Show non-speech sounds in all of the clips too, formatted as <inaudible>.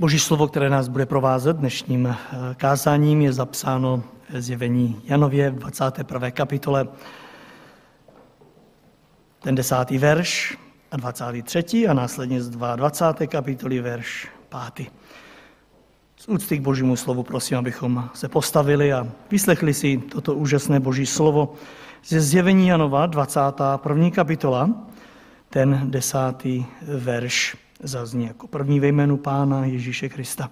Boží slovo, které nás bude provázet dnešním eh, kázáním, je zapsáno zjevení Janově v 21. kapitole, ten desátý verš a 23. a následně z 22. kapitoly verš 5. Z úcty k božímu slovu prosím, abychom se postavili a vyslechli si toto úžasné boží slovo ze zjevení Janova, 21. kapitola, ten desátý verš zazní jako první ve jménu Pána Ježíše Krista.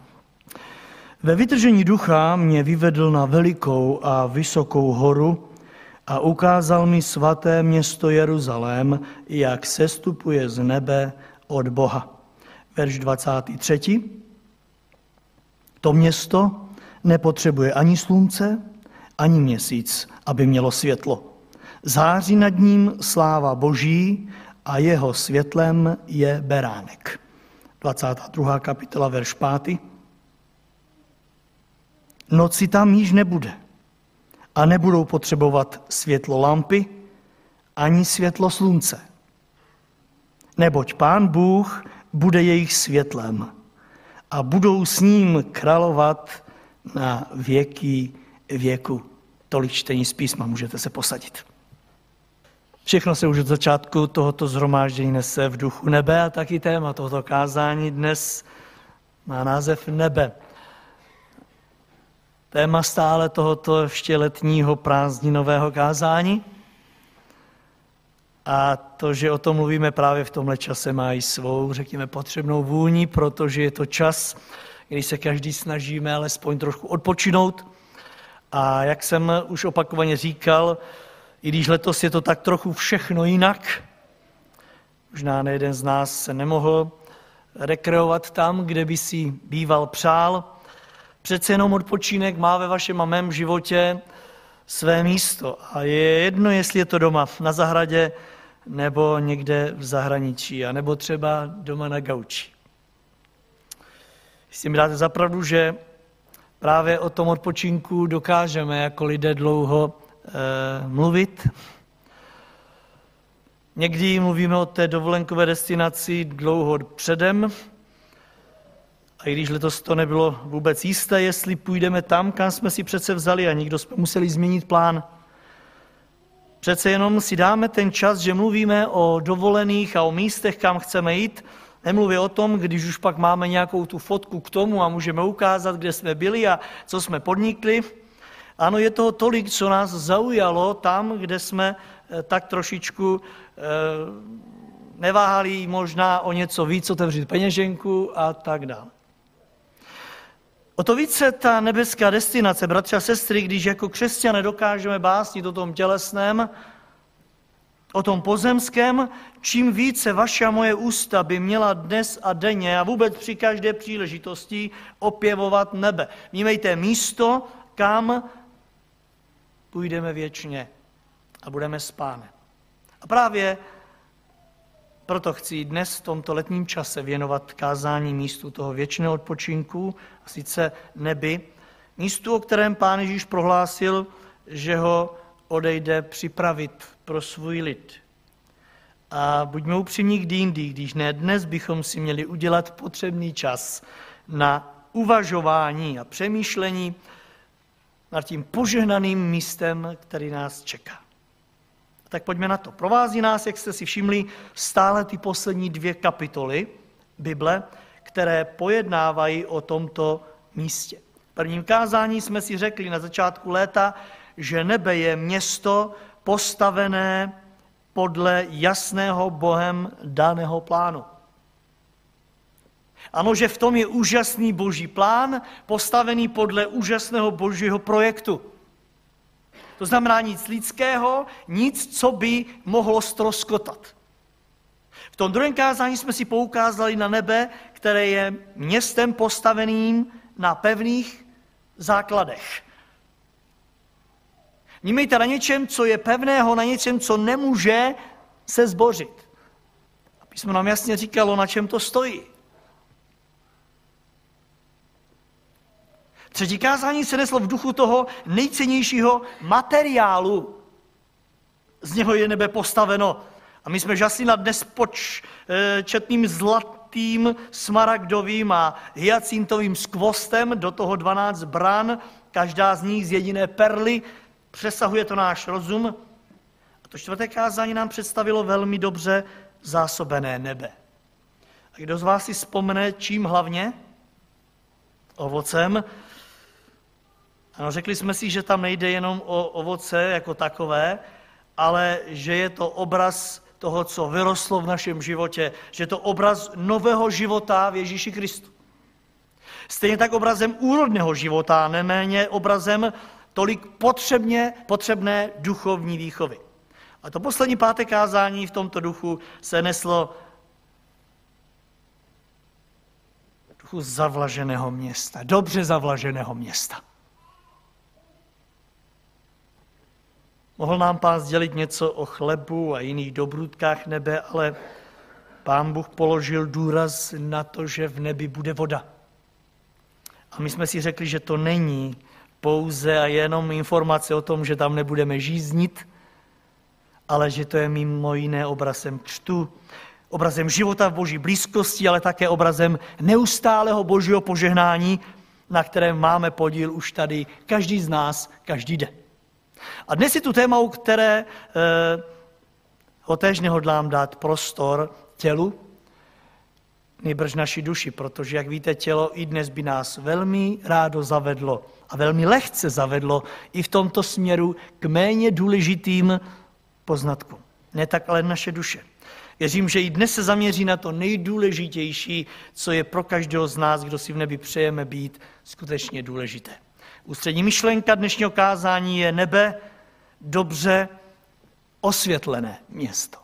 Ve vytržení ducha mě vyvedl na velikou a vysokou horu a ukázal mi svaté město Jeruzalém, jak sestupuje z nebe od Boha. Verš 23. To město nepotřebuje ani slunce, ani měsíc, aby mělo světlo. Září nad ním sláva Boží a jeho světlem je beránek. 22. kapitola, verš 5. Noci tam již nebude a nebudou potřebovat světlo lampy ani světlo slunce. Neboť pán Bůh bude jejich světlem a budou s ním královat na věky věku. Tolik čtení z písma, můžete se posadit. Všechno se už od začátku tohoto zhromáždění nese v duchu nebe a taky téma tohoto kázání dnes má název nebe. Téma stále tohoto ještě letního prázdninového kázání. A to, že o tom mluvíme právě v tomhle čase, má i svou, řekněme, potřebnou vůni, protože je to čas, kdy se každý snažíme alespoň trošku odpočinout. A jak jsem už opakovaně říkal, i když letos je to tak trochu všechno jinak, možná nejeden z nás se nemohl rekreovat tam, kde by si býval přál, přece jenom odpočinek má ve vašem a mém životě své místo. A je jedno, jestli je to doma na zahradě, nebo někde v zahraničí, a nebo třeba doma na gauči. Jestli mi dáte zapravdu, že právě o tom odpočinku dokážeme jako lidé dlouho mluvit. Někdy mluvíme o té dovolenkové destinaci dlouho předem, a i když letos to nebylo vůbec jisté, jestli půjdeme tam, kam jsme si přece vzali a nikdo jsme museli změnit plán. Přece jenom si dáme ten čas, že mluvíme o dovolených a o místech, kam chceme jít. Nemluví o tom, když už pak máme nějakou tu fotku k tomu a můžeme ukázat, kde jsme byli a co jsme podnikli. Ano, je toho tolik, co nás zaujalo tam, kde jsme eh, tak trošičku eh, neváhali možná o něco víc otevřít peněženku a tak dále. O to více ta nebeská destinace, bratři a sestry, když jako křesťané dokážeme básnit o tom tělesném, o tom pozemském, čím více vaše a moje ústa by měla dnes a denně a vůbec při každé příležitosti opěvovat nebe. Vnímejte místo, kam půjdeme věčně a budeme s pánem. A právě proto chci dnes v tomto letním čase věnovat kázání místu toho věčného odpočinku, a sice nebi, místu, o kterém pán Ježíš prohlásil, že ho odejde připravit pro svůj lid. A buďme upřímní kdy jindy, když ne dnes bychom si měli udělat potřebný čas na uvažování a přemýšlení nad tím požehnaným místem, který nás čeká. Tak pojďme na to. Provází nás, jak jste si všimli, stále ty poslední dvě kapitoly Bible, které pojednávají o tomto místě. V prvním kázání jsme si řekli na začátku léta, že nebe je město postavené podle jasného Bohem daného plánu. Ano, že v tom je úžasný boží plán, postavený podle úžasného božího projektu. To znamená nic lidského, nic, co by mohlo stroskotat. V tom druhém kázání jsme si poukázali na nebe, které je městem postaveným na pevných základech. Vnímejte na něčem, co je pevného, na něčem, co nemůže se zbořit. A písmo nám jasně říkalo, na čem to stojí. Třetí kázání se neslo v duchu toho nejcennějšího materiálu. Z něho je nebe postaveno. A my jsme žasli nad nespočetným zlat, žlutým, smaragdovým a hyacintovým skvostem, do toho 12 bran, každá z nich z jediné perly, přesahuje to náš rozum. A to čtvrté kázání nám představilo velmi dobře zásobené nebe. A kdo z vás si vzpomene, čím hlavně? Ovocem. Ano, řekli jsme si, že tam nejde jenom o ovoce jako takové, ale že je to obraz toho, co vyrostlo v našem životě, že je to obraz nového života v Ježíši Kristu. Stejně tak obrazem úrodného života, neméně obrazem tolik potřebně, potřebné duchovní výchovy. A to poslední páté kázání v tomto duchu se neslo duchu zavlaženého města, dobře zavlaženého města. Mohl nám pán sdělit něco o chlebu a jiných dobrutkách nebe, ale pán Bůh položil důraz na to, že v nebi bude voda. A my jsme si řekli, že to není pouze a jenom informace o tom, že tam nebudeme žíznit, ale že to je mimo jiné obrazem křtu, obrazem života v boží blízkosti, ale také obrazem neustálého božího požehnání, na kterém máme podíl už tady každý z nás, každý den. A dnes je tu téma, u které eh, ho též nehodlám dát prostor tělu, nejbrž naší duši, protože, jak víte, tělo i dnes by nás velmi rádo zavedlo a velmi lehce zavedlo i v tomto směru k méně důležitým poznatkům. Ne tak ale naše duše. Věřím, že i dnes se zaměří na to nejdůležitější, co je pro každého z nás, kdo si v nebi přejeme být, skutečně důležité. Ústřední myšlenka dnešního kázání je nebe dobře osvětlené město.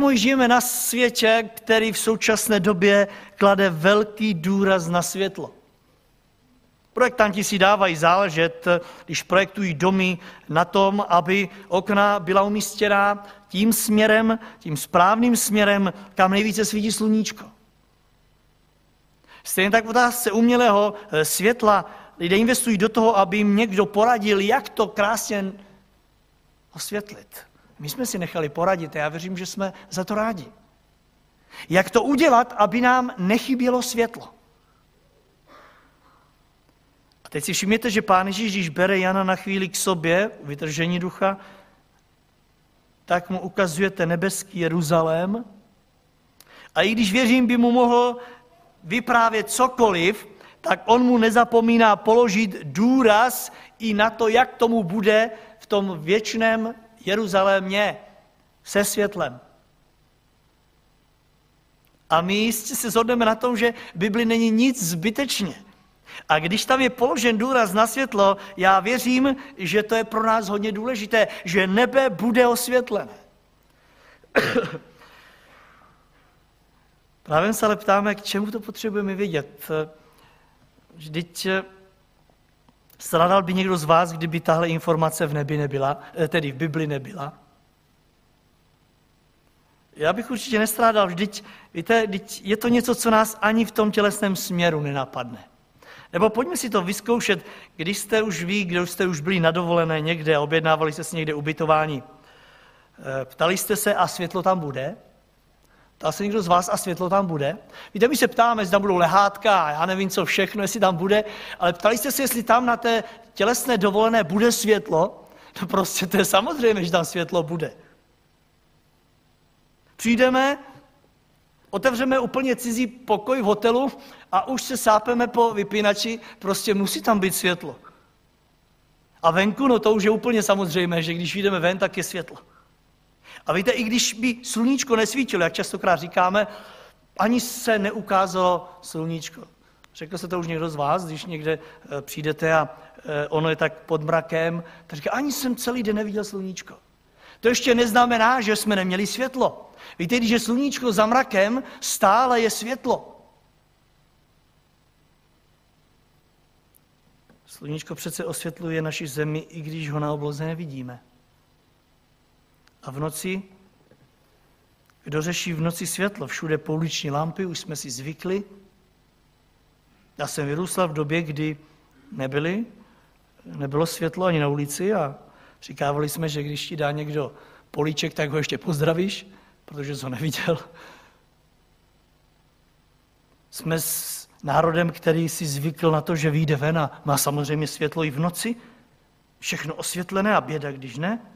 Moji, žijeme na světě, který v současné době klade velký důraz na světlo. Projektanti si dávají záležet, když projektují domy, na tom, aby okna byla umístěna tím směrem, tím správným směrem, kam nejvíce svítí sluníčko. Stejně tak v otázce umělého eh, světla lidé investují do toho, aby jim někdo poradil, jak to krásně osvětlit. My jsme si nechali poradit a já věřím, že jsme za to rádi. Jak to udělat, aby nám nechybělo světlo? A teď si všimněte, že Pán Ježíš, když bere Jana na chvíli k sobě, vytržení ducha, tak mu ukazuje ten nebeský Jeruzalém. A i když věřím, by mu mohl vyprávět cokoliv, tak on mu nezapomíná položit důraz i na to, jak tomu bude v tom věčném Jeruzalémě se světlem. A my jistě se shodneme na tom, že Bibli není nic zbytečně. A když tam je položen důraz na světlo, já věřím, že to je pro nás hodně důležité, že nebe bude osvětlené. Právě se ale ptáme, k čemu to potřebujeme vědět. Vždyť eh, stradal by někdo z vás, kdyby tahle informace v nebi nebyla, eh, tedy v Bibli nebyla? Já bych určitě nestrádal, vždyť, víte, vždyť je to něco, co nás ani v tom tělesném směru nenapadne. Nebo pojďme si to vyzkoušet, když jste už ví, když jste už byli na dovolené někde, objednávali jste si někde ubytování. Eh, ptali jste se, a světlo tam bude? Ptá se někdo z vás a světlo tam bude? Víte, my se ptáme, jestli tam budou lehátka a já nevím, co všechno, jestli tam bude, ale ptali jste se, jestli tam na té tělesné dovolené bude světlo? No prostě to je samozřejmé, že tam světlo bude. Přijdeme, otevřeme úplně cizí pokoj v hotelu a už se sápeme po vypínači, prostě musí tam být světlo. A venku, no to už je úplně samozřejmé, že když jdeme ven, tak je světlo. A víte, i když by sluníčko nesvítilo, jak častokrát říkáme, ani se neukázalo sluníčko. Řekl se to už někdo z vás, když někde eh, přijdete a eh, ono je tak pod mrakem, tak říká, ani jsem celý den neviděl sluníčko. To ještě neznamená, že jsme neměli světlo. Víte, když je sluníčko za mrakem, stále je světlo. Sluníčko přece osvětluje naši zemi, i když ho na obloze nevidíme. A v noci, kdo řeší v noci světlo, všude pouliční lampy, už jsme si zvykli. Já jsem vyrůstal v době, kdy nebyly, nebylo světlo ani na ulici a říkávali jsme, že když ti dá někdo políček, tak ho ještě pozdravíš, protože jsi ho neviděl. Jsme s národem, který si zvykl na to, že vyjde ven a má samozřejmě světlo i v noci. Všechno osvětlené a běda, když ne.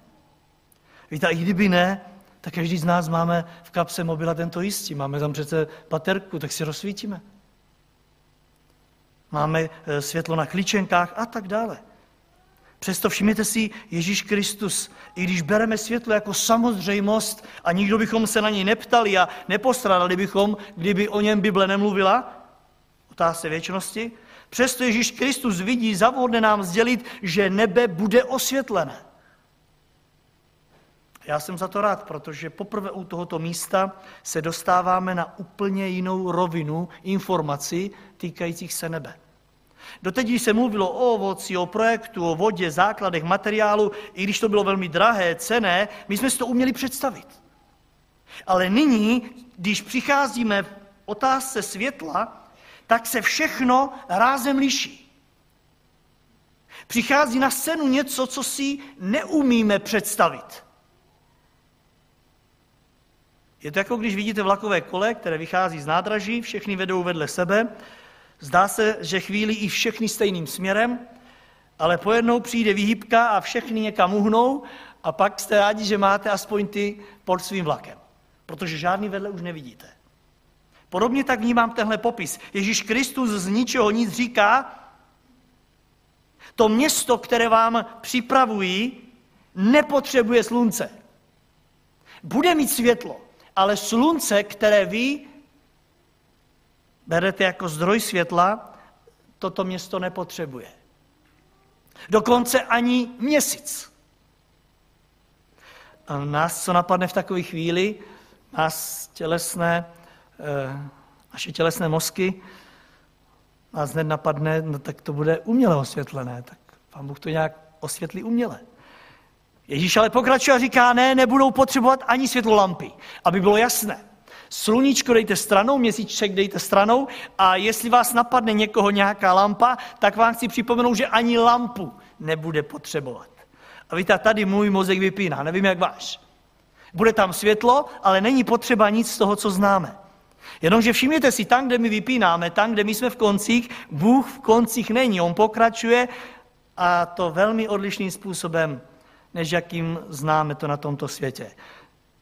Víte, i kdyby ne, tak každý z nás máme v kapse mobila tento jistí. Máme tam přece baterku, tak si rozsvítíme. Máme eh, světlo na klíčenkách a tak dále. Přesto všimněte si, Ježíš Kristus, i když bereme světlo jako samozřejmost a nikdo bychom se na něj neptali a nepostradali bychom, kdyby o něm Bible nemluvila, otázce věčnosti, přesto Ježíš Kristus vidí zavodne nám sdělit, že nebe bude osvětlené. Já jsem za to rád, protože poprvé u tohoto místa se dostáváme na úplně jinou rovinu informací týkajících se nebe. Doteď, když se mluvilo o ovoci, o projektu, o vodě, základech, materiálu, i když to bylo velmi drahé, cené, my jsme si to uměli představit. Ale nyní, když přicházíme v otázce světla, tak se všechno rázem liší. Přichází na scénu něco, co si neumíme představit. Je to jako když vidíte vlakové kole, které vychází z nádraží, všechny vedou vedle sebe Zdá se, že chvíli i všechny stejným směrem, ale pojednou přijde výhybka a všechny někam uhnou a pak jste rádi, že máte aspoň ty pod svým vlakem, protože žádný vedle už nevidíte. Podobně tak vnímám tenhle popis. Ježíš Kristus z ničeho nic říká, to město, které vám připravují, nepotřebuje slunce. Bude mít světlo, ale slunce, které vy berete jako zdroj světla, toto město nepotřebuje. Dokonce ani měsíc. A nás, co napadne v takové chvíli, nás tělesné, eh, naše tělesné mozky, nás hned napadne, no tak to bude uměle osvětlené, tak pán Bůh to nějak osvětlí uměle. Ježíš ale pokračuje a říká, ne, nebudou potřebovat ani světlo lampy, aby bylo jasné. Sluníčko dejte stranou, měsíček dejte stranou a jestli vás napadne někoho nějaká lampa, tak vám chci připomenout, že ani lampu nebude potřebovat. A víte, tady můj mozek vypíná, nevím jak váš. Bude tam světlo, ale není potřeba nic z toho, co známe. Jenomže všimněte si, tam, kde my vypínáme, tam, kde my jsme v koncích, Bůh v koncích není. On pokračuje a to velmi odlišným způsobem, než jakým známe to na tomto světě.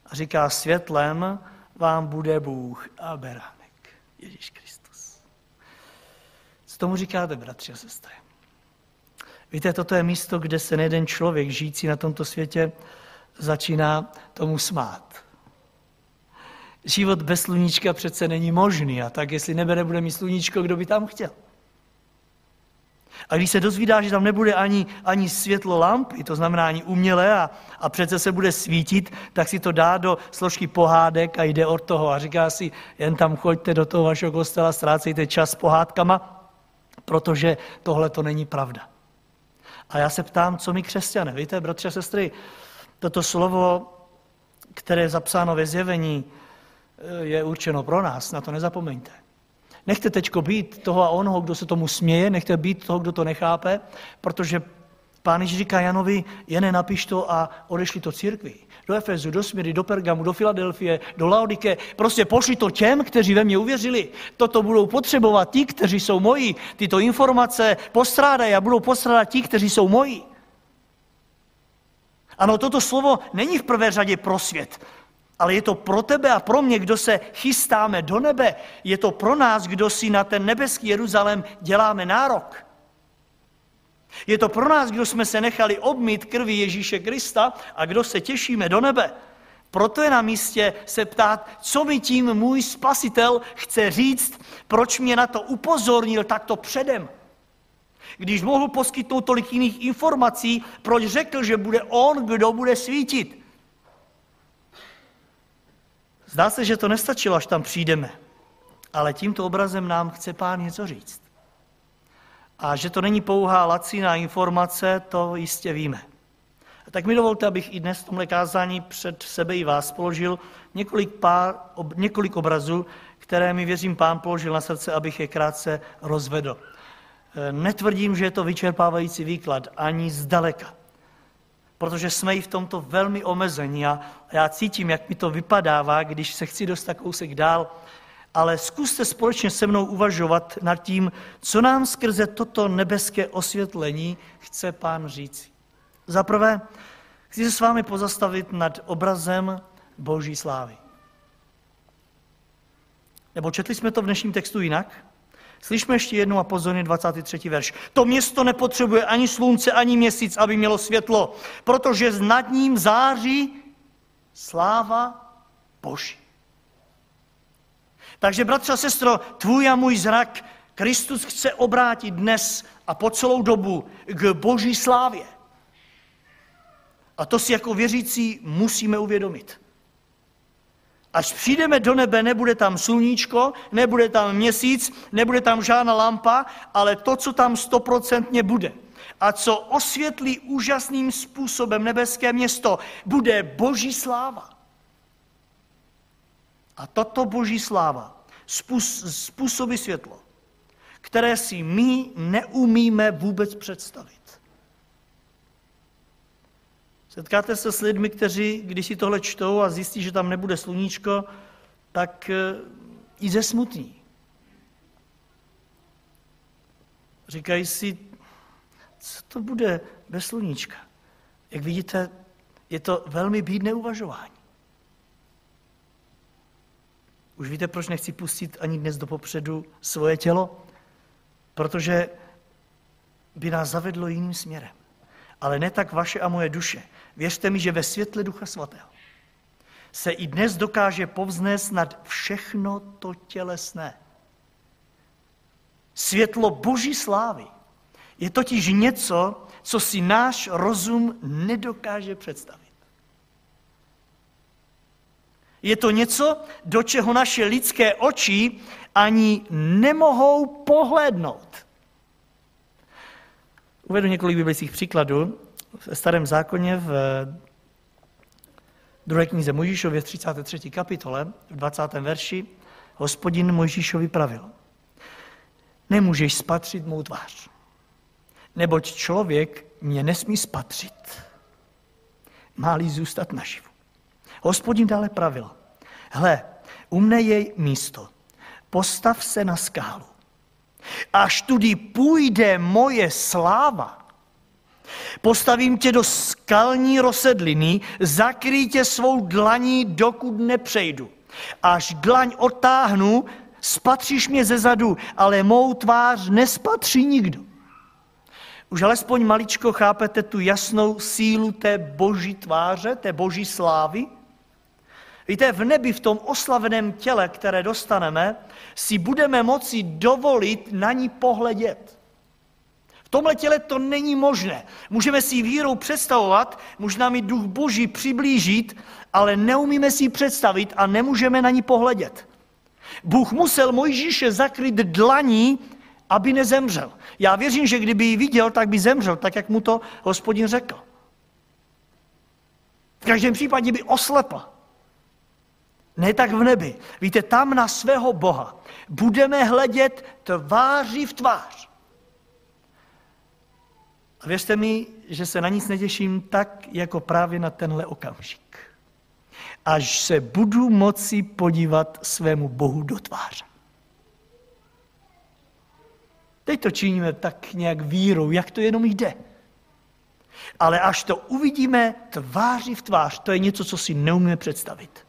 A říká světlem, vám bude Bůh a beránek. Ježíš Kristus. Co tomu říkáte, bratři a sestry? Víte, toto je místo, kde se jeden člověk žijící na tomto světě začíná tomu smát. Život bez sluníčka přece není možný a tak jestli nebe nebude mít sluníčko, kdo by tam chtěl? A když se dozvídá, že tam nebude ani, ani světlo lampy, to znamená ani umělé a, a přece se bude svítit, tak si to dá do složky pohádek a jde od toho a říká si, jen tam choďte do toho vašeho kostela, ztrácejte čas s pohádkama, protože tohle to není pravda. A já se ptám, co my křesťané, víte, bratři a sestry, toto slovo, které je zapsáno ve zjevení, je určeno pro nás, na to nezapomeňte. Nechte teďko být toho a onoho, kdo se tomu směje, nechte být toho, kdo to nechápe, protože Pán Ježíš říká Janovi, jen napiš to a odešli to církvi. Do Efezu, do Směry, do Pergamu, do Filadelfie, do Laodike. Prostě pošli to těm, kteří ve mně uvěřili. Toto budou potřebovat ti, kteří jsou moji. Tyto informace postrádají a budou postrádat ti, kteří jsou moji. Ano, toto slovo není v prvé řadě pro svět ale je to pro tebe a pro mě, kdo se chystáme do nebe. Je to pro nás, kdo si na ten nebeský Jeruzalém děláme nárok. Je to pro nás, kdo jsme se nechali obmít krví Ježíše Krista a kdo se těšíme do nebe. Proto je na místě se ptát, co mi tím můj spasitel chce říct, proč mě na to upozornil takto předem. Když mohl poskytnout tolik jiných informací, proč řekl, že bude on, kdo bude svítit. Zdá se, že to nestačilo, až tam přijdeme. Ale tímto obrazem nám chce pán něco říct. A že to není pouhá laciná informace, to jistě víme. A tak mi dovolte, abych i dnes v tomhle kázání před sebe i vás položil několik, pár, ob, několik obrazů, které mi věřím pán položil na srdce, abych je krátce rozvedl. E, netvrdím, že je to vyčerpávající výklad, ani zdaleka protože jsme i v tomto velmi omezení a já cítím, jak mi to vypadává, když se chci dostat kousek dál, ale zkuste společně se mnou uvažovat nad tím, co nám skrze toto nebeské osvětlení chce pán říct. Za prvé, chci se s vámi pozastavit nad obrazem Boží slávy. Nebo četli jsme to v dnešním textu jinak? Slyšme ještě jednou a pozorně 23. verš. To město nepotřebuje ani slunce, ani měsíc, aby mělo světlo, protože nad ním září sláva Boží. Takže, bratře a sestro, tvůj a můj zrak Kristus chce obrátit dnes a po celou dobu k Boží slávě. A to si jako věřící musíme uvědomit. Až přijdeme do nebe, nebude tam sluníčko, nebude tam měsíc, nebude tam žádná lampa, ale to, co tam stoprocentně bude a co osvětlí úžasným způsobem nebeské město, bude boží sláva. A tato boží sláva způsobí světlo, které si my neumíme vůbec představit. Setkáte se s lidmi, kteří, když si tohle čtou a zjistí, že tam nebude sluníčko, tak eh, i ze smutní. Říkají si, co to bude bez sluníčka. Jak vidíte, je to velmi bídné uvažování. Už víte, proč nechci pustit ani dnes do popředu svoje tělo? Protože by nás zavedlo jiným směrem. Ale ne tak vaše a moje duše. Věřte mi, že ve světle Ducha Svatého se i dnes dokáže povznést nad všechno to tělesné. Světlo Boží slávy je totiž něco, co si náš rozum nedokáže představit. Je to něco, do čeho naše lidské oči ani nemohou pohlednout. Uvedu několik biblických příkladů ve starém zákoně v druhé knize Mojžíšově v 33. kapitole, v 20. verši, hospodin Mojžíšovi pravil. Nemůžeš spatřit mou tvář, neboť člověk mě nesmí spatřit, má-li zůstat naživu. Hospodin dále pravil, hle, u mne je místo, postav se na skálu. Až tudy půjde moje sláva, Postavím tě do skalní rozsedliny, zakrý tě svou dlaní, dokud nepřejdu. Až dlaň otáhnu, spatříš mě ze zadu, ale mou tvář nespatří nikdo. Už alespoň maličko chápete tu jasnou sílu té boží tváře, té boží slávy? Víte, v nebi, v tom oslaveném těle, které dostaneme, si budeme moci dovolit na ní pohledět. V tomhle těle to není možné. Můžeme si vírou představovat, možná mi duch boží přiblížit, ale neumíme si představit a nemůžeme na ní pohledět. Bůh musel Mojžíše zakryt dlaní, aby nezemřel. Já věřím, že kdyby ji viděl, tak by zemřel, tak jak mu to hospodin řekl. V každém případě by oslepl. Ne tak v nebi. Víte, tam na svého Boha budeme hledět tváří v tvář. A věřte mi, že se na nic netěším tak, jako právě na tenhle okamžik. Až se budu moci podívat svému Bohu do tváře. Teď to činíme tak nějak vírou, jak to jenom jde. Ale až to uvidíme tváři v tvář, to je něco, co si neumíme představit.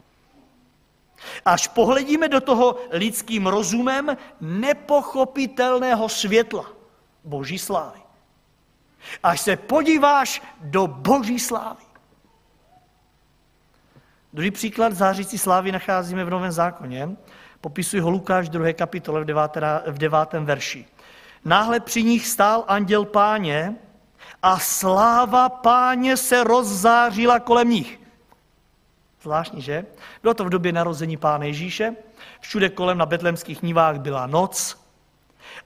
Až pohledíme do toho lidským rozumem nepochopitelného světla Boží slávy. Až se podíváš do boží slávy. Druhý příklad zářící slávy nacházíme v Novém zákoně. Popisuje ho Lukáš 2. kapitole v 9. v 9. verši. Náhle při nich stál anděl páně a sláva páně se rozzářila kolem nich. Zvláštní, že? Bylo to v době narození pána Ježíše. Všude kolem na betlemských nivách byla noc,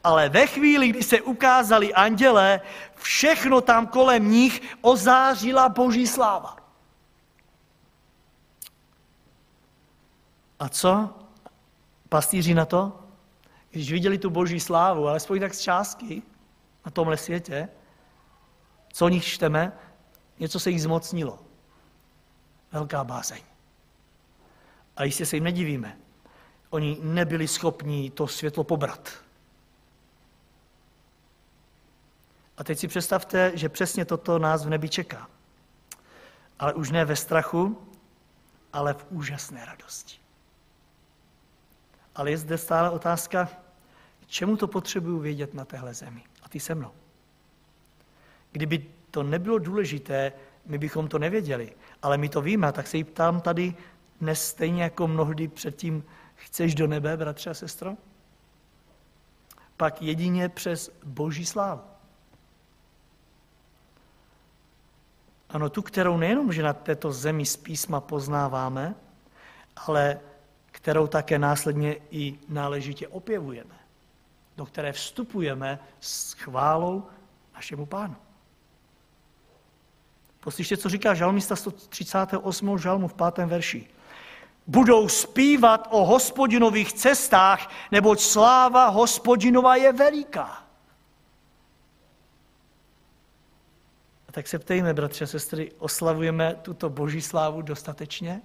ale ve chvíli, kdy se ukázali anděle, všechno tam kolem nich ozářila boží sláva. A co pastýři na to? Když viděli tu boží slávu, alespoň tak z částky na tomhle světě, co o nich čteme, něco se jich zmocnilo. Velká bázeň. A jistě se jim nedivíme. Oni nebyli schopni to světlo pobrat. A teď si představte, že přesně toto nás v nebi čeká. Ale už ne ve strachu, ale v úžasné radosti. Ale je zde stále otázka, čemu to potřebuju vědět na téhle zemi. A ty se mnou. Kdyby to nebylo důležité, my bychom to nevěděli, ale my to víme, tak se jí ptám tady dnes stejně jako mnohdy předtím, chceš do nebe, bratře a sestro? Pak jedině přes boží slávu. Ano, tu, kterou nejenom, že na této zemi z písma poznáváme, ale kterou také následně i náležitě opěvujeme, do které vstupujeme s chválou našemu pánu. Poslyšte, co říká žalmista 138. žalmu v pátém verši. Budou zpívat o hospodinových cestách, neboť sláva hospodinova je veliká. Tak se ptejme, bratři a sestry, oslavujeme tuto boží slávu dostatečně?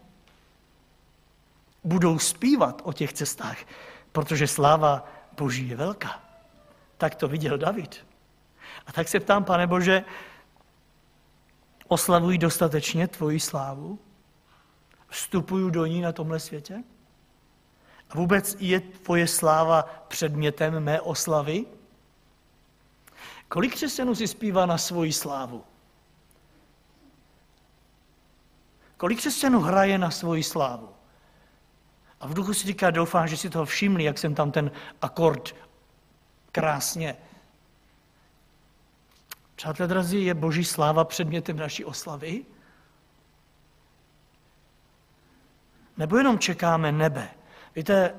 Budou zpívat o těch cestách, protože sláva boží je velká. Tak to viděl David. A tak se ptám, pane Bože, Oslavují dostatečně tvoji slávu? Vstupuju do ní na tomhle světě? A vůbec je tvoje sláva předmětem mé oslavy? Kolik křesťanů si zpívá na svoji slávu? Kolik křesťanů hraje na svoji slávu? A v duchu si říká, doufám, že si toho všimli, jak jsem tam ten akord krásně Přátelé drazí, je boží sláva předmětem naší oslavy? Nebo jenom čekáme nebe? Víte,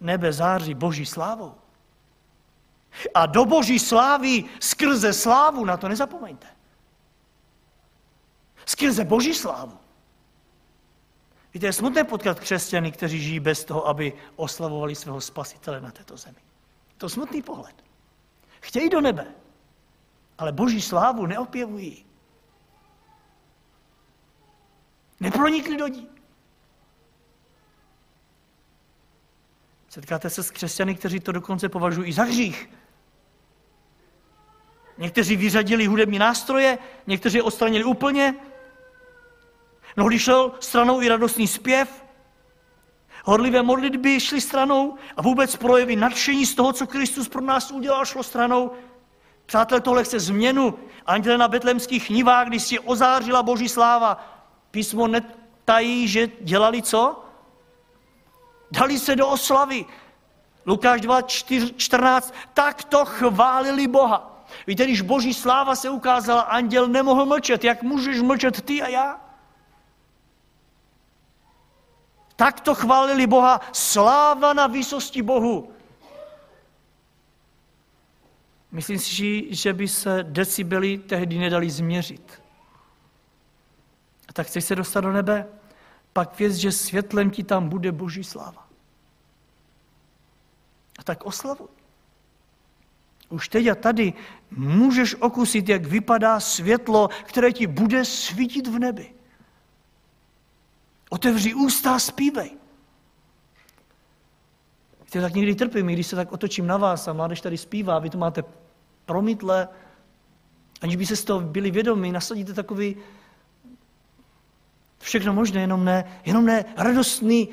nebe září boží slávou. A do boží slávy skrze slávu, na to nezapomeňte. Skrze boží slávu. Víte, je smutné potkat křesťany, kteří žijí bez toho, aby oslavovali svého spasitele na této zemi. To je smutný pohled. Chtějí do nebe, ale boží slávu neopěvují. Nepronikli do ní. Setkáte se s křesťany, kteří to dokonce považují za hřích. Někteří vyřadili hudební nástroje, někteří je odstranili úplně. Mnohdy šel stranou i radostný zpěv. Horlivé modlitby šly stranou a vůbec projevy nadšení z toho, co Kristus pro nás udělal, šlo stranou. Přátelé, tohle chce změnu. Anděle na betlemských nivách, když si ozářila boží sláva, písmo netají, že dělali co? Dali se do oslavy. Lukáš 2, 14, tak to chválili Boha. Víte, když boží sláva se ukázala, anděl nemohl mlčet. Jak můžeš mlčet ty a já? Tak to chválili Boha. Sláva na výsosti Bohu. Myslím si, že by se decibely tehdy nedali změřit. A tak chceš se dostat do nebe? Pak věc, že světlem ti tam bude boží sláva. A tak oslavuj. Už teď a tady můžeš okusit, jak vypadá světlo, které ti bude svítit v nebi. Otevři ústa a zpívej. Víte, tak někdy trpím, když se tak otočím na vás a mládež tady zpívá, vy to máte promytle, aniž by se z toho byli vědomi, nasadíte takový všechno možné, jenom ne, jenom ne radostný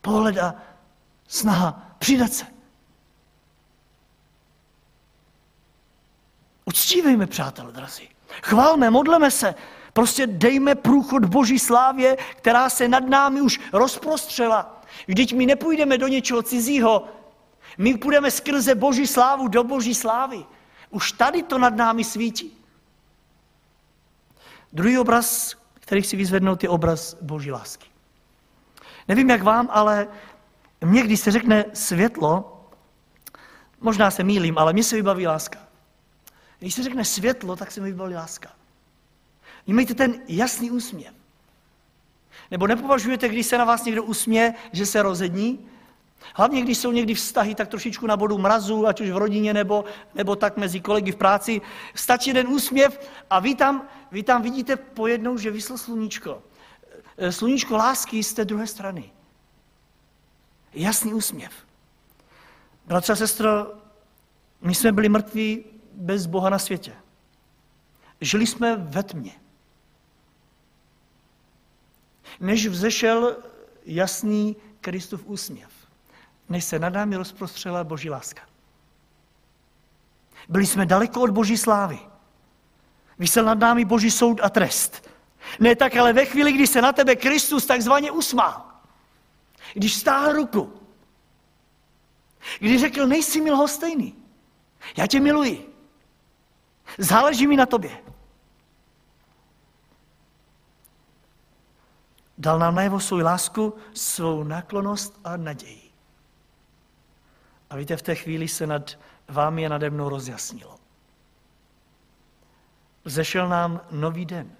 pohled a snaha přidat se. Uctívejme, přátelé, drazí. Chválme, modleme se. Prostě dejme průchod Boží slávě, která se nad námi už rozprostřela. Vždyť my nepůjdeme do něčeho cizího, my půjdeme skrze Boží slávu do Boží slávy. Už tady to nad námi svítí. Druhý obraz, který chci vyzvednout, je obraz Boží lásky. Nevím, jak vám, ale mně, když se řekne světlo, možná se mýlím, ale mně se vybaví láska. Když se řekne světlo, tak se mi vybaví láska. Mějte ten jasný úsměv. Nebo nepovažujete, když se na vás někdo usměje, že se rozední? Hlavně, když jsou někdy vztahy tak trošičku na bodu mrazu, ať už v rodině nebo, nebo tak mezi kolegy v práci, stačí jeden úsměv a vy tam, vy tam vidíte pojednou, že vyslo sluníčko. E, sluníčko lásky z té druhé strany. Jasný úsměv. Bratře a sestro, my jsme byli mrtví bez Boha na světě. Žili jsme ve tmě. Než vzešel jasný Kristův úsměv, než se nad námi rozprostřela Boží láska. Byli jsme daleko od Boží slávy. Vysel nad námi Boží soud a trest. Ne tak, ale ve chvíli, kdy se na tebe Kristus takzvaně usmál. Když stáhl ruku. Když řekl, nejsi mi stejný. Já tě miluji. Záleží mi na tobě. Dal nám najevo svou lásku, svou náklonost a naději. A víte, v té chvíli se nad vámi a nade mnou rozjasnilo. Zešel nám nový den.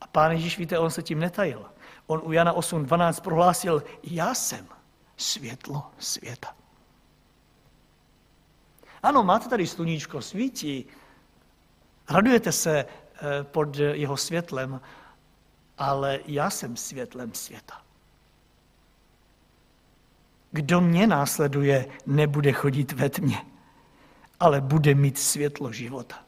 A pán Ježíš, víte, on se tím netajil. On u Jana 8.12 prohlásil, já jsem světlo světa. Ano, máte tady sluníčko, svítí, radujete se eh, pod jeho světlem, ale já jsem světlem světa. Kdo mě následuje, nebude chodit ve tmě, ale bude mít světlo života.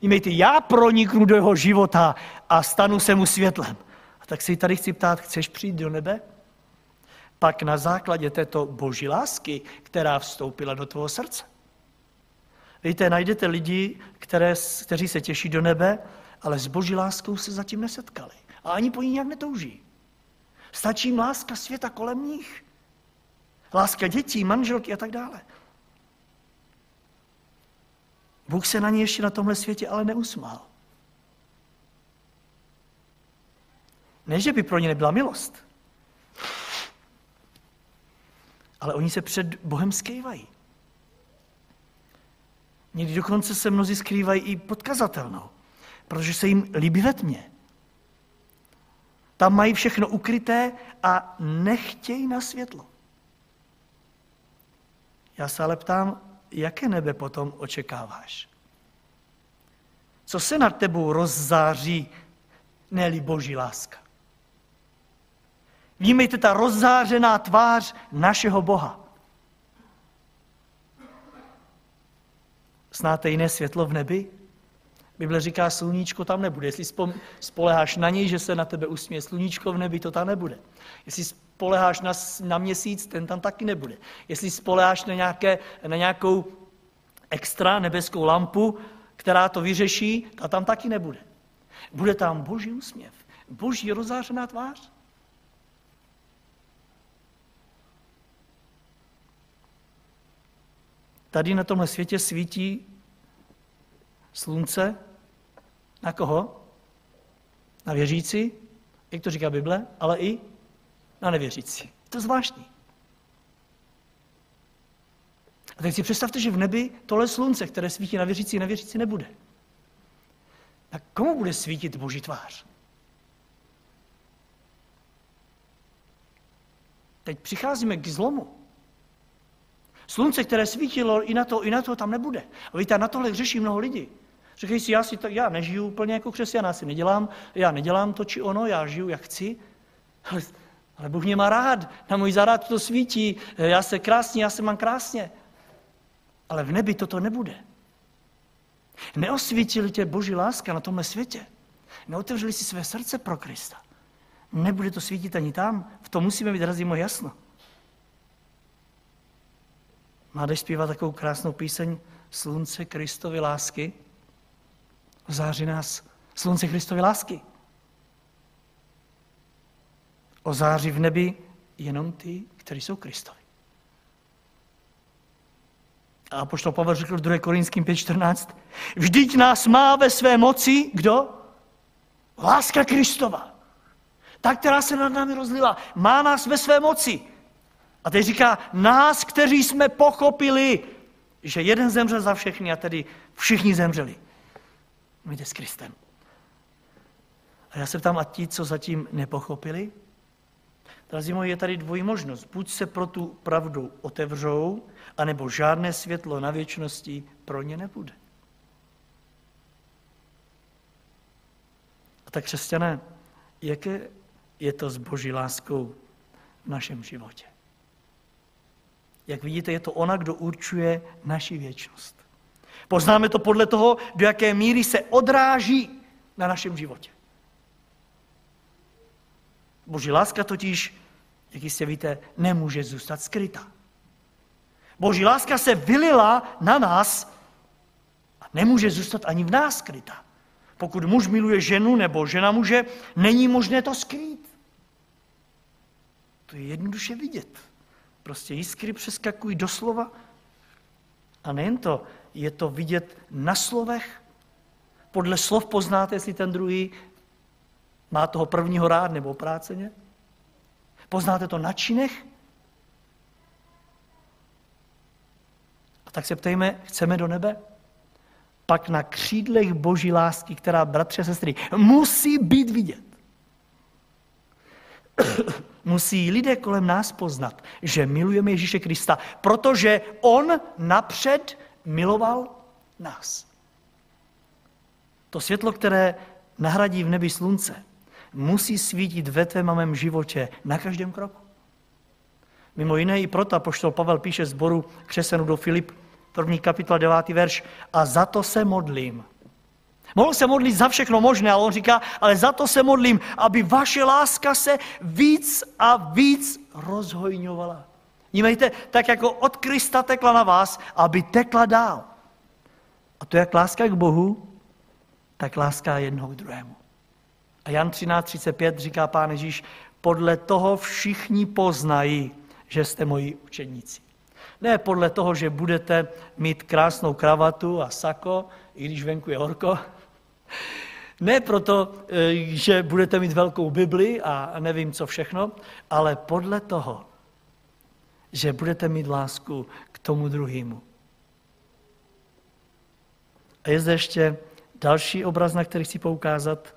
Jímejte, já proniknu do jeho života a stanu se mu světlem. A tak si tady chci ptát, chceš přijít do nebe? Pak na základě této boží lásky, která vstoupila do tvého srdce. Víte, najdete lidi, které, kteří se těší do nebe, ale s boží láskou se zatím nesetkali. A ani po ní nějak netouží. Stačí jim láska světa kolem nich. Láska dětí, manželky a tak dále. Bůh se na ně ještě na tomhle světě ale neusmál. Ne, že by pro ně nebyla milost, ale oni se před Bohem skrývají. Někdy dokonce se mnozí skrývají i pod kazatelnou, protože se jim líbí ve tmě. Tam mají všechno ukryté a nechtějí na světlo. Já se ale ptám, jaké nebe potom očekáváš? Co se nad tebou rozzáří, ne boží láska? Vnímejte ta rozzářená tvář našeho Boha. Znáte jiné světlo v nebi? Bible říká, sluníčko tam nebude. Jestli spoleháš na něj, že se na tebe usměje sluníčko v nebi, to tam nebude. Jestli spoleháš na, na měsíc, ten tam taky nebude. Jestli spoleháš na, nějaké, na nějakou extra nebeskou lampu, která to vyřeší, ta tam taky nebude. Bude tam boží úsměv, boží rozářená tvář. Tady na tomhle světě svítí slunce. Na koho? Na věřící, jak to říká Bible, ale i na nevěřící. To je zvláštní. A teď si představte, že v nebi tohle slunce, které svítí na věřící, na věřící nebude. Tak komu bude svítit Boží tvář? Teď přicházíme k zlomu. Slunce, které svítilo i na to, i na to tam nebude. A víte, na tohle řeší mnoho lidí. Říkají si, já, si tak, já nežiju úplně jako křesťan, já si nedělám, já nedělám to či ono, já žiju jak chci. Ale, ale Bůh mě má rád, na můj zarád to svítí, já se krásně, já se mám krásně. Ale v nebi toto nebude. Neosvítili tě Boží láska na tomhle světě. Neotevřeli si své srdce pro Krista. Nebude to svítit ani tam. V tom musíme být razimo jasno. Mládež zpívá takovou krásnou píseň Slunce Kristovy lásky. Ozáří nás slunce Kristovy lásky. Ozáří v nebi jenom ty, kteří jsou Kristovi. A poštol Pavel řekl v 2. Korinským 5.14, vždyť nás má ve své moci, kdo? Láska Kristova. Ta, která se nad námi rozlila, má nás ve své moci. A teď říká, nás, kteří jsme pochopili, že jeden zemřel za všechny a tedy všichni zemřeli. Jde s Kristem. A já se ptám, a ti, co zatím nepochopili? Drazí moji, je tady dvojí možnost. Buď se pro tu pravdu otevřou, anebo žádné světlo na věčnosti pro ně nebude. A tak křesťané, jaké je to s boží láskou v našem životě? Jak vidíte, je to ona, kdo určuje naši věčnost. Poznáme to podle toho, do jaké míry se odráží na našem životě. Boží láska totiž, jak jistě víte, nemůže zůstat skrytá. Boží láska se vylila na nás a nemůže zůstat ani v nás skrytá. Pokud muž miluje ženu nebo žena muže, není možné to skrýt. To je jednoduše vidět. Prostě jiskry přeskakují do slova. A nejen to, je to vidět na slovech. Podle slov poznáte, jestli ten druhý má toho prvního rád nebo práceně. Poznáte to na činech. A tak se ptejme, chceme do nebe? Pak na křídlech boží lásky, která, bratře a sestry, musí být vidět. <coughs> musí lidé kolem nás poznat, že milujeme Ježíše Krista, protože On napřed miloval nás. To světlo, které nahradí v nebi slunce, musí svítit ve tvém mém životě na každém kroku. Mimo jiné i proto poštol Pavel píše zboru křesenu do Filip, první kapitola, devátý verš, a za to se modlím. Mohl se modlit za všechno možné, ale on říká, ale za to se modlím, aby vaše láska se víc a víc rozhojňovala. Vnímejte, tak jako od Krista tekla na vás, aby tekla dál. A to jak láska k Bohu, tak láska jednoho k druhému. A Jan 13.35 říká pán Ježíš, podle toho všichni poznají, že jste moji učeníci. Ne podle toho, že budete mít krásnou kravatu a sako, i když venku je horko. Ne proto, eh, že budete mít velkou Bibli a nevím co všechno, ale podle toho, že budete mít lásku k tomu druhému. A je zde ještě další obraz, na který chci poukázat,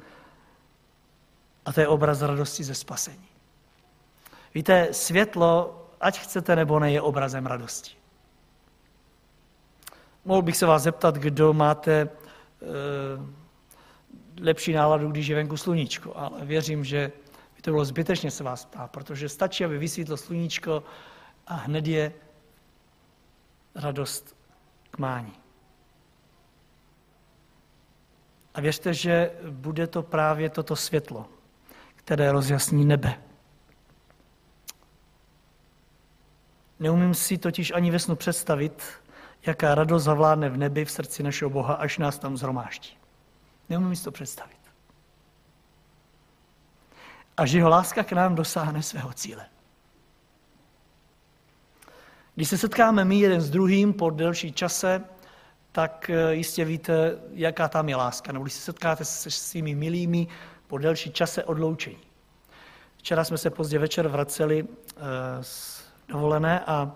a to je obraz radosti ze spasení. Víte, světlo, ať chcete nebo ne, je obrazem radosti. Mohl bych se vás zeptat, kdo máte e, lepší náladu, když je venku sluníčko, ale věřím, že by to bylo zbytečně se vás ptát, protože stačí, aby vysvítlo sluníčko a hned je radost k mání. A věřte, že bude to právě toto světlo, které rozjasní nebe. Neumím si totiž ani ve snu představit, jaká radost zavládne v nebi v srdci našeho Boha, až nás tam zhromáští. Neumím si to představit. Až jeho láska k nám dosáhne svého cíle. Když se setkáme my jeden s druhým po delší čase, tak eh, jistě víte, jaká tam je láska. Nebo když se setkáte se svými milými po delší čase odloučení. Včera jsme se pozdě večer vraceli eh, z dovolené a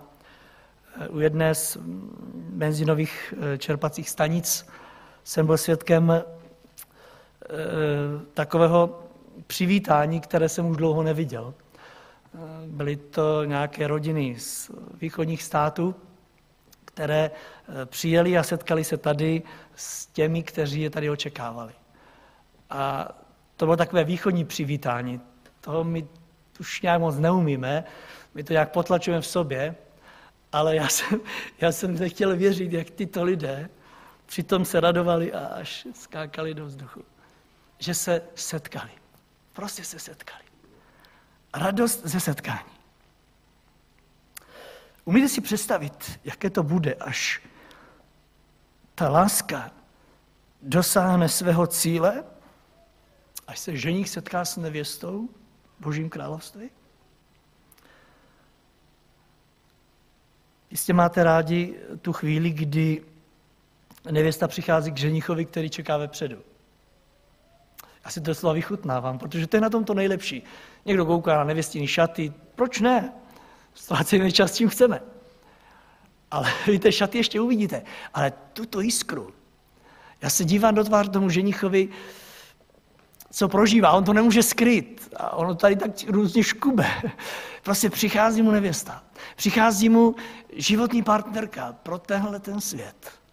eh, u jedné z benzinových čerpacích stanic jsem byl svědkem takového přivítání, které jsem už dlouho neviděl. Byly to nějaké rodiny z východních států, které eh, přijeli a setkali se tady s těmi, kteří je tady očekávali. A to bylo takové východní přivítání. Toho my už nějak moc neumíme, my to nějak potlačujeme v sobě, ale já jsem, <laughs> já jsem nechtěl věřit, jak tyto lidé přitom se radovali a až skákali do vzduchu. Že se setkali. Prostě se setkali. Radost ze setkání. Umíte si představit, jaké to bude, až ta láska dosáhne svého cíle, až se ženich setká s nevěstou v Božím království? Jistě máte rádi tu chvíli, kdy nevěsta přichází k ženichovi, který čeká vepředu. Já si to slova vychutnávám, protože to je na tom to nejlepší. Někdo kouká na nevěstěný šaty, proč ne? Ztrácíme čas, tím chceme. Ale <laughs> víte, šaty ještě uvidíte. Ale tuto jiskru, já se dívám do tváře tomu ženichovi, co prožívá, on to nemůže skryt. A ono tady tak různě škube. <laughs> Prostě přichází mu nevěsta. Přichází mu životní partnerka pro tenhle ten svět.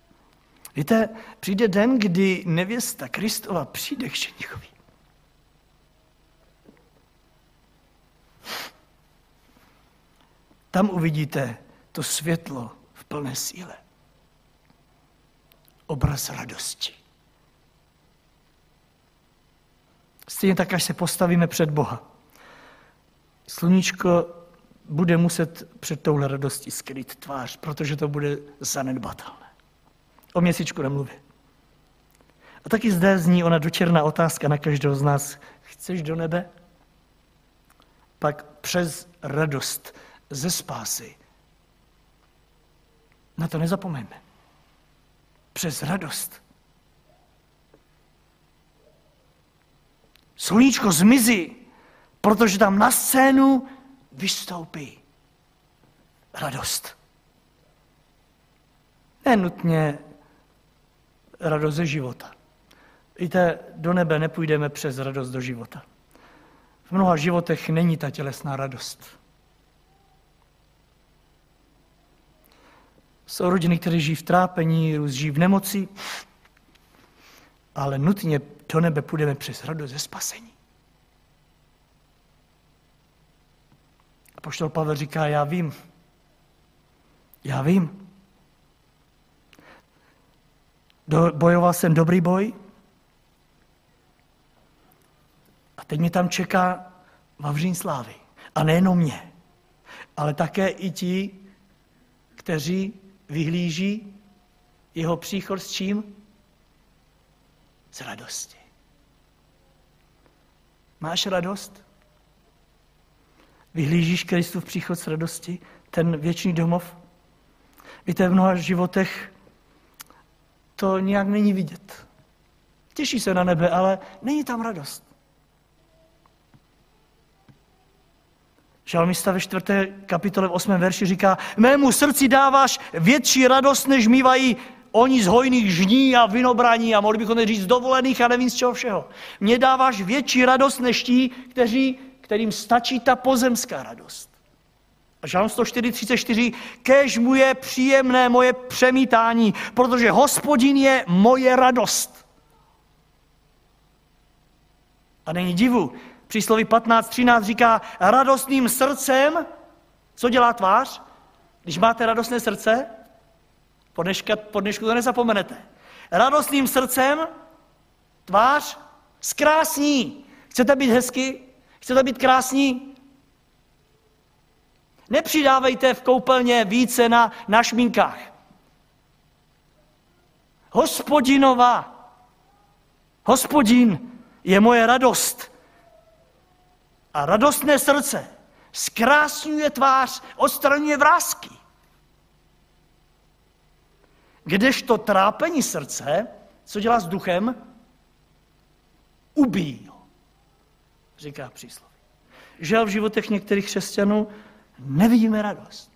Víte, přijde den, kdy nevěsta Kristova přijde k ženichovi. Tam uvidíte to světlo v plné síle. Obraz radosti. Stejně tak, až se postavíme před Boha. Sluníčko bude muset před touhle radostí skryt tvář, protože to bude zanedbatelné. O měsíčku nemluvím. A taky zde zní ona dočerná otázka na každého z nás. Chceš do nebe? Pak přes radost ze spásy. Na to nezapomeňme. Přes radost. Sluníčko zmizí, protože tam na scénu vystoupí radost. Nenutně radost ze života. Víte, do nebe nepůjdeme přes radost do života. V mnoha životech není ta tělesná radost. Jsou rodiny, které žijí v trápení, žijí v nemoci, ale nutně do nebe půjdeme přes radost ze spasení. A poštol Pavel říká, já vím, já vím. Do, bojoval jsem dobrý boj, Teď mě tam čeká Vavřín slávy. A nejenom mě, ale také i ti, kteří vyhlíží jeho příchod s čím? Z radosti. Máš radost? Vyhlížíš Kristův příchod s radosti? Ten věčný domov? Víte, v mnoha životech to nějak není vidět. Těší se na nebe, ale není tam radost. Žalmista ve čtvrté kapitole v osmém verši říká, mému srdci dáváš větší radost, než mývají oni z hojných žní a vinobraní a mohli bychom říct dovolených a nevím z čeho všeho. Mně dáváš větší radost, než ti, kteří, kterým stačí ta pozemská radost. A Žalm 134, kež mu je příjemné moje přemítání, protože hospodin je moje radost. A není divu, Přísloví 15.13 říká, radostným srdcem, co dělá tvář? Když máte radostné srdce, po, dneška, po dnešku to nezapomenete. Radostným srdcem tvář zkrásní. Chcete být hezky? Chcete být krásní? Nepřidávejte v koupelně více na, na šminkách. Hospodinova. Hospodin je moje radost a radostné srdce zkrásňuje tvář, odstraňuje vrázky. Kdežto trápení srdce, co dělá s duchem, ubíjí ho, říká přísloví. Žel v životech některých křesťanů nevidíme radost.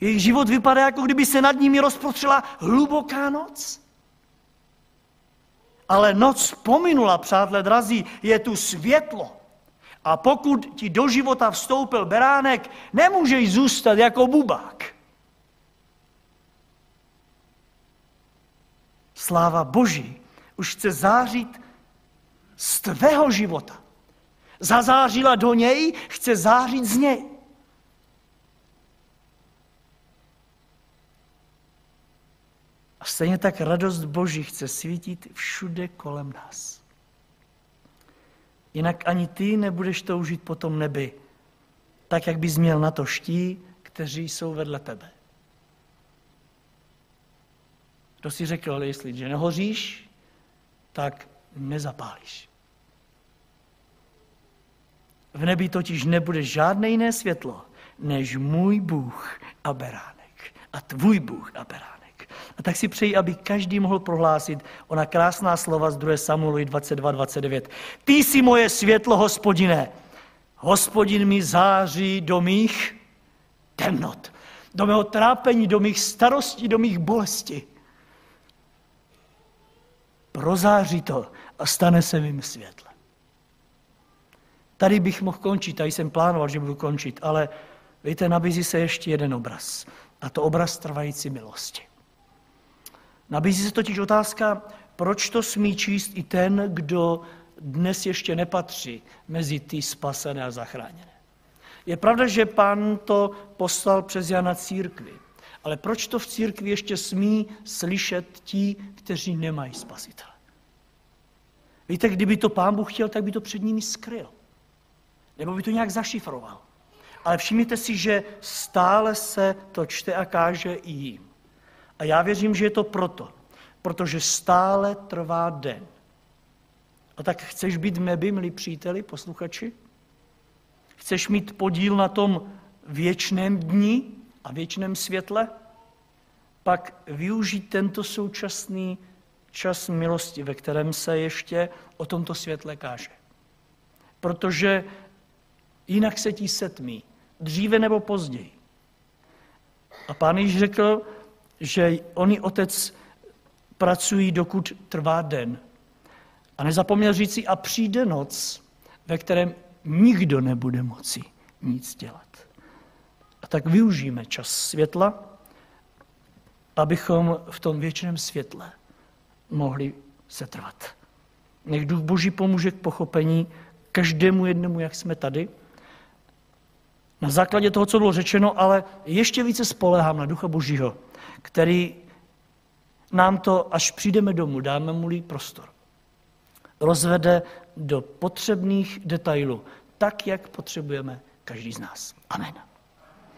Jejich život vypadá, jako kdyby se nad nimi rozprostřela hluboká noc. Ale noc pominula, přátelé drazí, je tu světlo. A pokud ti do života vstoupil beránek, nemůžeš zůstat jako bubák. Sláva Boží už chce zářit z tvého života. Zazářila do něj, chce zářit z něj. A stejně tak radost Boží chce svítit všude kolem nás. Jinak ani ty nebudeš toužit po tom nebi, tak jak bys měl na to ští, kteří jsou vedle tebe. Kdo si řekl, ale jestli že nehoříš, tak nezapálíš. V nebi totiž nebude žádné jiné světlo, než můj Bůh a beránek. A tvůj Bůh a beránek. A tak si přeji, aby každý mohl prohlásit ona krásná slova z 2. Samuelu 22, 29. Ty jsi moje světlo, hospodine. Hospodin mi září do mých temnot, do mého trápení, do mých starostí, do mých bolesti. Prozáří to a stane se mým světlem. Tady bych mohl končit, tady jsem plánoval, že budu končit, ale víte, nabízí se ještě jeden obraz. A to obraz trvající milosti. Nabízí se totiž otázka, proč to smí číst i ten, kdo dnes ještě nepatří mezi ty spasené a zachráněné. Je pravda, že pán to poslal přes Jana církvi. Ale proč to v církvi ještě smí slyšet ti, kteří nemají spasitele? Víte, kdyby to pán Bůh chtěl, tak by to před nimi skryl. Nebo by to nějak zašifroval. Ale všimněte si, že stále se to čte a káže i jim. A já věřím, že je to proto, protože stále trvá den. A tak chceš být nebi, milí příteli, posluchači? Chceš mít podíl na tom věčném dni a věčném světle? Pak využij tento současný čas milosti, ve kterém se ještě o tomto světle káže. Protože jinak se ti setmí, dříve nebo později. A pán již řekl, že oni otec pracují, dokud trvá den. A nezapomněl říci, a přijde noc, ve kterém nikdo nebude moci nic dělat. A tak využijeme čas světla, abychom v tom věčném světle mohli setrvat. Nech Duch Boží pomůže k pochopení každému jednomu, jak jsme tady. Na základě toho, co bylo řečeno, ale ještě více spolehám na Ducha Božího, který nám to, až přijdeme domů, dáme mu prostor, rozvede do potřebných detailů, tak, jak potřebujeme každý z nás. Amen.